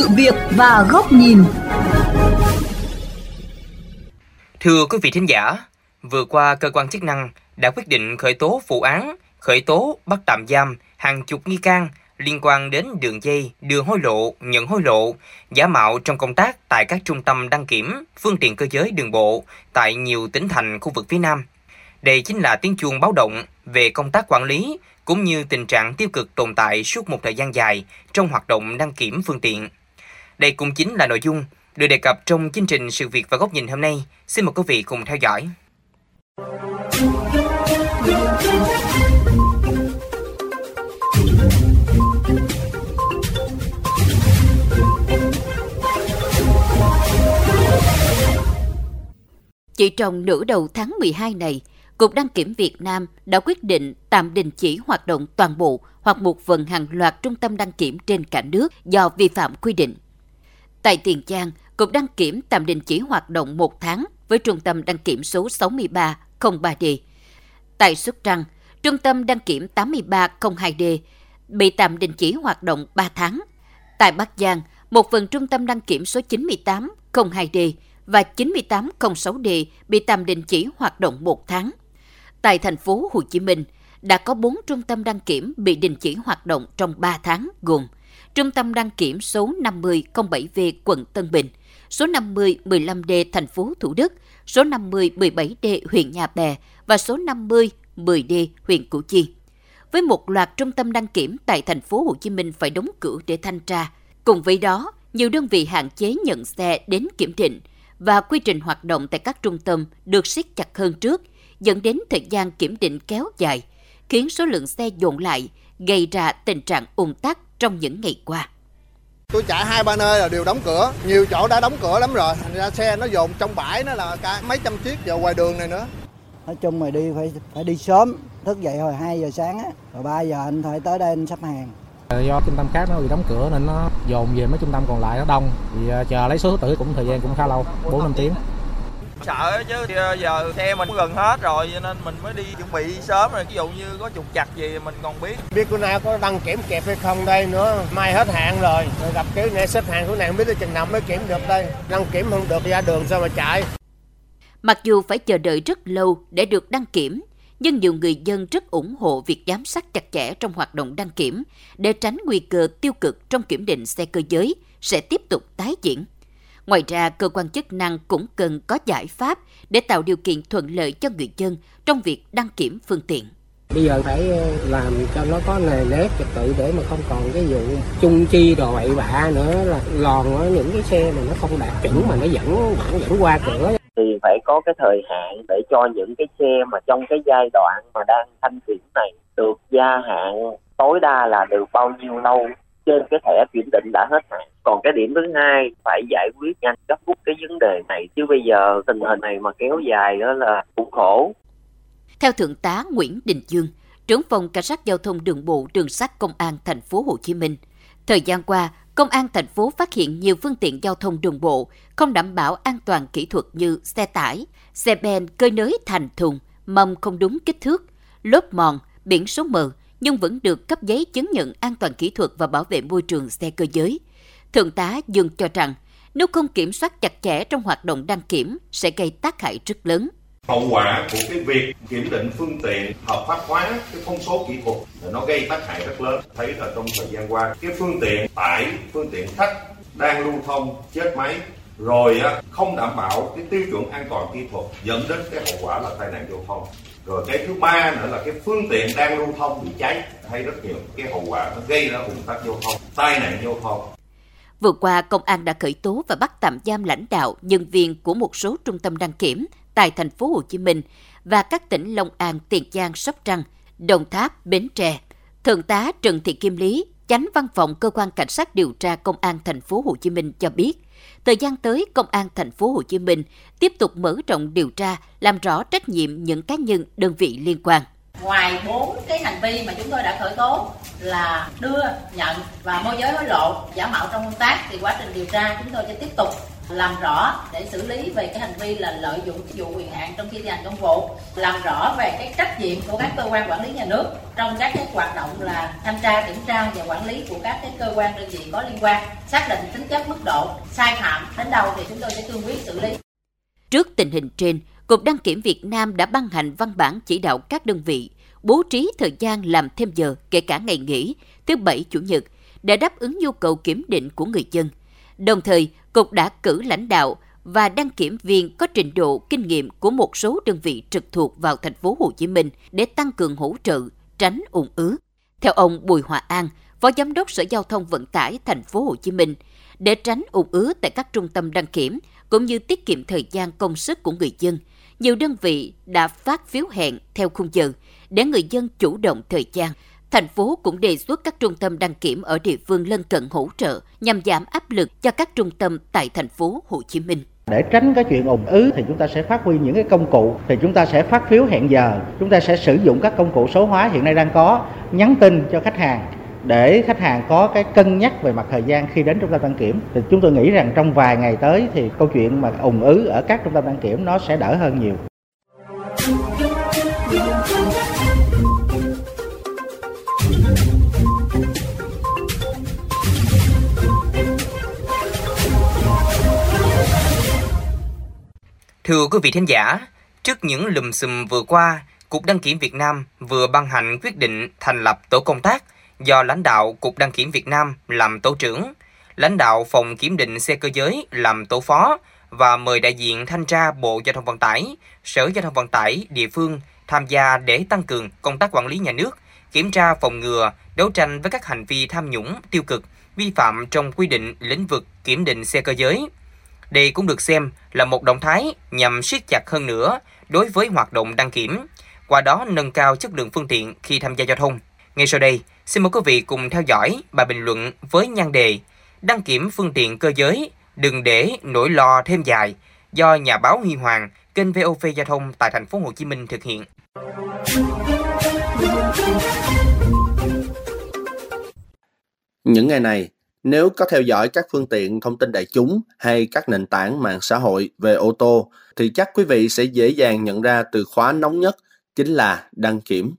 sự việc và góc nhìn. Thưa quý vị thính giả, vừa qua cơ quan chức năng đã quyết định khởi tố vụ án, khởi tố bắt tạm giam hàng chục nghi can liên quan đến đường dây đưa hối lộ, nhận hối lộ, giả mạo trong công tác tại các trung tâm đăng kiểm phương tiện cơ giới đường bộ tại nhiều tỉnh thành khu vực phía Nam. Đây chính là tiếng chuông báo động về công tác quản lý cũng như tình trạng tiêu cực tồn tại suốt một thời gian dài trong hoạt động đăng kiểm phương tiện. Đây cũng chính là nội dung được đề cập trong chương trình Sự việc và góc nhìn hôm nay. Xin mời quý vị cùng theo dõi. Chỉ trong nửa đầu tháng 12 này, Cục Đăng kiểm Việt Nam đã quyết định tạm đình chỉ hoạt động toàn bộ hoặc một phần hàng loạt trung tâm đăng kiểm trên cả nước do vi phạm quy định. Tại Tiền Giang, Cục Đăng kiểm tạm đình chỉ hoạt động một tháng với trung tâm đăng kiểm số 6303D. Tại Sóc Trăng, trung tâm đăng kiểm 8302D bị tạm đình chỉ hoạt động 3 tháng. Tại Bắc Giang, một phần trung tâm đăng kiểm số 9802D và 9806D bị tạm đình chỉ hoạt động một tháng. Tại thành phố Hồ Chí Minh, đã có 4 trung tâm đăng kiểm bị đình chỉ hoạt động trong 3 tháng gồm Trung tâm đăng kiểm số 5007V quận Tân Bình, số 5015D thành phố Thủ Đức, số 5017D huyện Nhà Bè và số 5010D huyện Củ Chi. Với một loạt trung tâm đăng kiểm tại thành phố Hồ Chí Minh phải đóng cửa để thanh tra, cùng với đó, nhiều đơn vị hạn chế nhận xe đến kiểm định và quy trình hoạt động tại các trung tâm được siết chặt hơn trước, dẫn đến thời gian kiểm định kéo dài, khiến số lượng xe dồn lại, gây ra tình trạng ùn tắc trong những ngày qua. Tôi chạy hai ba nơi là đều đóng cửa, nhiều chỗ đã đóng cửa lắm rồi, thành ra xe nó dồn trong bãi nó là cả mấy trăm chiếc vào ngoài đường này nữa. Nói chung mày đi phải phải đi sớm, thức dậy hồi 2 giờ sáng á, rồi 3 giờ anh phải tới đây anh sắp hàng. Do trung tâm khác nó bị đóng cửa nên nó dồn về mấy trung tâm còn lại nó đông, thì chờ lấy số thứ tự cũng thời gian cũng khá lâu, 4 5 tiếng sợ chứ giờ xe mình gần hết rồi cho nên mình mới đi chuẩn bị sớm rồi. Ví dụ như có trục chặt gì mình còn biết. Biết cô nào có đăng kiểm kẹp hay không đây nữa. Mai hết hạn rồi. Rồi gặp cái này xếp hàng của này không biết tới chừng nào mới kiểm được đây. Đăng kiểm không được ra đường sao mà chạy? Mặc dù phải chờ đợi rất lâu để được đăng kiểm, nhưng nhiều người dân rất ủng hộ việc giám sát chặt chẽ trong hoạt động đăng kiểm để tránh nguy cơ tiêu cực trong kiểm định xe cơ giới sẽ tiếp tục tái diễn. Ngoài ra, cơ quan chức năng cũng cần có giải pháp để tạo điều kiện thuận lợi cho người dân trong việc đăng kiểm phương tiện. Bây giờ phải ờ, làm cho nó có nề nếp trật tự để mà không còn cái vụ chung chi đồ bậy bạ nữa là lòn những cái xe mà nó không đạt chuẩn mà nó vẫn vẫn vẫn qua cửa thì phải có cái thời hạn để cho những cái xe mà trong cái giai đoạn mà đang thanh kiểm này được gia hạn tối đa là được bao nhiêu lâu trên cái thẻ kiểm định đã hết hạn. Còn cái điểm thứ hai, phải giải quyết nhanh gấp rút cái vấn đề này. Chứ bây giờ tình hình này mà kéo dài đó là cũng khổ. Theo thượng tá Nguyễn Đình Dương, trưởng phòng cảnh sát giao thông đường bộ đường sắt công an thành phố Hồ Chí Minh, thời gian qua, công an thành phố phát hiện nhiều phương tiện giao thông đường bộ không đảm bảo an toàn kỹ thuật như xe tải, xe ben cơi nới thành thùng, mâm không đúng kích thước, lốp mòn, biển số mờ nhưng vẫn được cấp giấy chứng nhận an toàn kỹ thuật và bảo vệ môi trường xe cơ giới. Thượng tá Dương cho rằng, nếu không kiểm soát chặt chẽ trong hoạt động đăng kiểm sẽ gây tác hại rất lớn. Hậu quả của cái việc kiểm định phương tiện hợp pháp hóa cái thông số kỹ thuật nó gây tác hại rất lớn. Thấy là trong thời gian qua, cái phương tiện tải, phương tiện khách đang lưu thông chết máy rồi không đảm bảo cái tiêu chuẩn an toàn kỹ thuật dẫn đến cái hậu quả là tai nạn giao thông rồi cái thứ ba nữa là cái phương tiện đang lưu thông bị cháy hay rất nhiều cái hậu quả nó gây ra ủng tắc giao thông tai nạn giao thông Vừa qua, công an đã khởi tố và bắt tạm giam lãnh đạo, nhân viên của một số trung tâm đăng kiểm tại thành phố Hồ Chí Minh và các tỉnh Long An, Tiền Giang, Sóc Trăng, Đồng Tháp, Bến Tre. Thượng tá Trần Thị Kim Lý, chánh văn phòng cơ quan cảnh sát điều tra công an thành phố Hồ Chí Minh cho biết, Thời gian tới, Công an thành phố Hồ Chí Minh tiếp tục mở rộng điều tra, làm rõ trách nhiệm những cá nhân, đơn vị liên quan. Ngoài bốn cái hành vi mà chúng tôi đã khởi tố là đưa, nhận và môi giới hối lộ, giả mạo trong công tác thì quá trình điều tra chúng tôi sẽ tiếp tục làm rõ để xử lý về cái hành vi là lợi dụng chức vụ quyền hạn trong khi thi hành công vụ làm rõ về cái trách nhiệm của các cơ quan quản lý nhà nước trong các cái hoạt động là thanh tra kiểm tra và quản lý của các cái cơ quan đơn vị có liên quan xác định tính chất mức độ sai phạm đến đâu thì chúng tôi sẽ cương quyết xử lý Trước tình hình trên, Cục Đăng kiểm Việt Nam đã ban hành văn bản chỉ đạo các đơn vị bố trí thời gian làm thêm giờ kể cả ngày nghỉ, thứ Bảy, Chủ nhật, để đáp ứng nhu cầu kiểm định của người dân. Đồng thời, Cục đã cử lãnh đạo và đăng kiểm viên có trình độ kinh nghiệm của một số đơn vị trực thuộc vào thành phố Hồ Chí Minh để tăng cường hỗ trợ, tránh ủng ứ. Theo ông Bùi Hòa An, Phó Giám đốc Sở Giao thông Vận tải thành phố Hồ Chí Minh, để tránh ủng ứ tại các trung tâm đăng kiểm cũng như tiết kiệm thời gian công sức của người dân, nhiều đơn vị đã phát phiếu hẹn theo khung giờ để người dân chủ động thời gian. Thành phố cũng đề xuất các trung tâm đăng kiểm ở địa phương lân cận hỗ trợ nhằm giảm áp lực cho các trung tâm tại thành phố Hồ Chí Minh. Để tránh cái chuyện ủng ứ thì chúng ta sẽ phát huy những cái công cụ thì chúng ta sẽ phát phiếu hẹn giờ, chúng ta sẽ sử dụng các công cụ số hóa hiện nay đang có, nhắn tin cho khách hàng để khách hàng có cái cân nhắc về mặt thời gian khi đến trung tâm đăng kiểm thì chúng tôi nghĩ rằng trong vài ngày tới thì câu chuyện mà ủng ứ ở các trung tâm đăng kiểm nó sẽ đỡ hơn nhiều. Thưa quý vị thính giả, trước những lùm xùm vừa qua, Cục Đăng kiểm Việt Nam vừa ban hành quyết định thành lập tổ công tác do lãnh đạo Cục Đăng kiểm Việt Nam làm tổ trưởng, lãnh đạo phòng kiểm định xe cơ giới làm tổ phó và mời đại diện thanh tra Bộ Giao thông Vận tải, Sở Giao thông Vận tải địa phương tham gia để tăng cường công tác quản lý nhà nước, kiểm tra phòng ngừa, đấu tranh với các hành vi tham nhũng, tiêu cực, vi phạm trong quy định lĩnh vực kiểm định xe cơ giới. Đây cũng được xem là một động thái nhằm siết chặt hơn nữa đối với hoạt động đăng kiểm, qua đó nâng cao chất lượng phương tiện khi tham gia giao thông. Ngay sau đây, xin mời quý vị cùng theo dõi bài bình luận với nhan đề Đăng kiểm phương tiện cơ giới, đừng để nỗi lo thêm dài do nhà báo Huy Hoàng, kênh VOV Giao thông tại thành phố Hồ Chí Minh thực hiện. Những ngày này, nếu có theo dõi các phương tiện thông tin đại chúng hay các nền tảng mạng xã hội về ô tô thì chắc quý vị sẽ dễ dàng nhận ra từ khóa nóng nhất chính là đăng kiểm.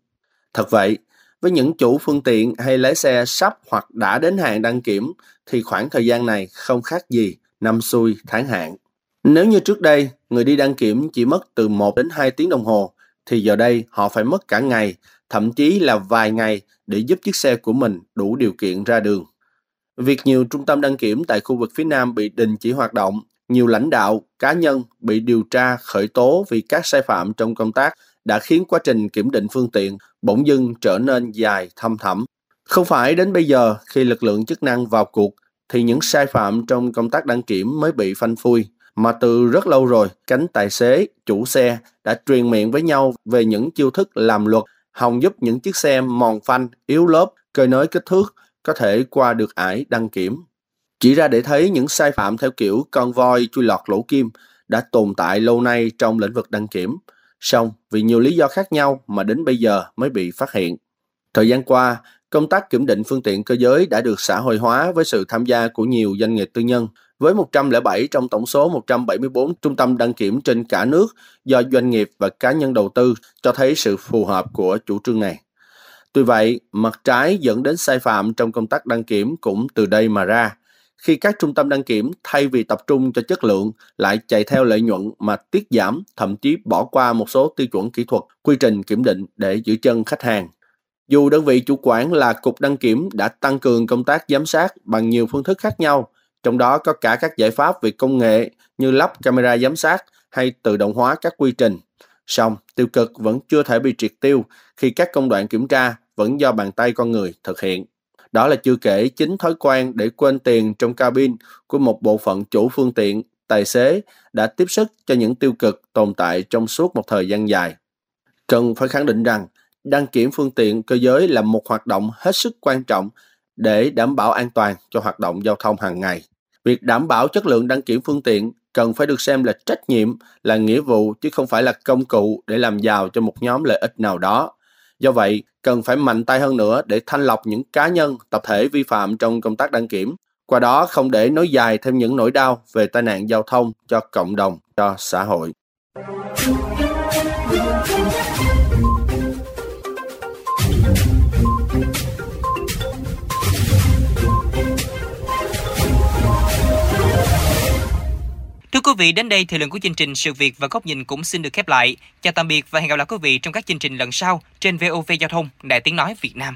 Thật vậy, với những chủ phương tiện hay lái xe sắp hoặc đã đến hạn đăng kiểm thì khoảng thời gian này không khác gì năm xuôi tháng hạn. Nếu như trước đây người đi đăng kiểm chỉ mất từ 1 đến 2 tiếng đồng hồ thì giờ đây họ phải mất cả ngày, thậm chí là vài ngày để giúp chiếc xe của mình đủ điều kiện ra đường. Việc nhiều trung tâm đăng kiểm tại khu vực phía Nam bị đình chỉ hoạt động, nhiều lãnh đạo, cá nhân bị điều tra, khởi tố vì các sai phạm trong công tác đã khiến quá trình kiểm định phương tiện bỗng dưng trở nên dài thâm thẳm. Không phải đến bây giờ khi lực lượng chức năng vào cuộc thì những sai phạm trong công tác đăng kiểm mới bị phanh phui, mà từ rất lâu rồi cánh tài xế, chủ xe đã truyền miệng với nhau về những chiêu thức làm luật hòng giúp những chiếc xe mòn phanh, yếu lớp, cơi nới kích thước có thể qua được ải đăng kiểm. Chỉ ra để thấy những sai phạm theo kiểu con voi chui lọt lỗ kim đã tồn tại lâu nay trong lĩnh vực đăng kiểm, song vì nhiều lý do khác nhau mà đến bây giờ mới bị phát hiện. Thời gian qua, công tác kiểm định phương tiện cơ giới đã được xã hội hóa với sự tham gia của nhiều doanh nghiệp tư nhân, với 107 trong tổng số 174 trung tâm đăng kiểm trên cả nước do doanh nghiệp và cá nhân đầu tư cho thấy sự phù hợp của chủ trương này. Tuy vậy, mặt trái dẫn đến sai phạm trong công tác đăng kiểm cũng từ đây mà ra. Khi các trung tâm đăng kiểm thay vì tập trung cho chất lượng lại chạy theo lợi nhuận mà tiết giảm, thậm chí bỏ qua một số tiêu chuẩn kỹ thuật, quy trình kiểm định để giữ chân khách hàng. Dù đơn vị chủ quản là Cục Đăng Kiểm đã tăng cường công tác giám sát bằng nhiều phương thức khác nhau, trong đó có cả các giải pháp về công nghệ như lắp camera giám sát hay tự động hóa các quy trình. Song, tiêu cực vẫn chưa thể bị triệt tiêu khi các công đoạn kiểm tra vẫn do bàn tay con người thực hiện. Đó là chưa kể chính thói quen để quên tiền trong cabin của một bộ phận chủ phương tiện, tài xế đã tiếp sức cho những tiêu cực tồn tại trong suốt một thời gian dài. Cần phải khẳng định rằng, đăng kiểm phương tiện cơ giới là một hoạt động hết sức quan trọng để đảm bảo an toàn cho hoạt động giao thông hàng ngày. Việc đảm bảo chất lượng đăng kiểm phương tiện cần phải được xem là trách nhiệm, là nghĩa vụ chứ không phải là công cụ để làm giàu cho một nhóm lợi ích nào đó. Do vậy, cần phải mạnh tay hơn nữa để thanh lọc những cá nhân, tập thể vi phạm trong công tác đăng kiểm, qua đó không để nối dài thêm những nỗi đau về tai nạn giao thông cho cộng đồng, cho xã hội. Quý vị, đến đây thì lượng của chương trình Sự việc và góc nhìn cũng xin được khép lại. Chào tạm biệt và hẹn gặp lại quý vị trong các chương trình lần sau trên VOV Giao thông, Đại Tiếng Nói Việt Nam.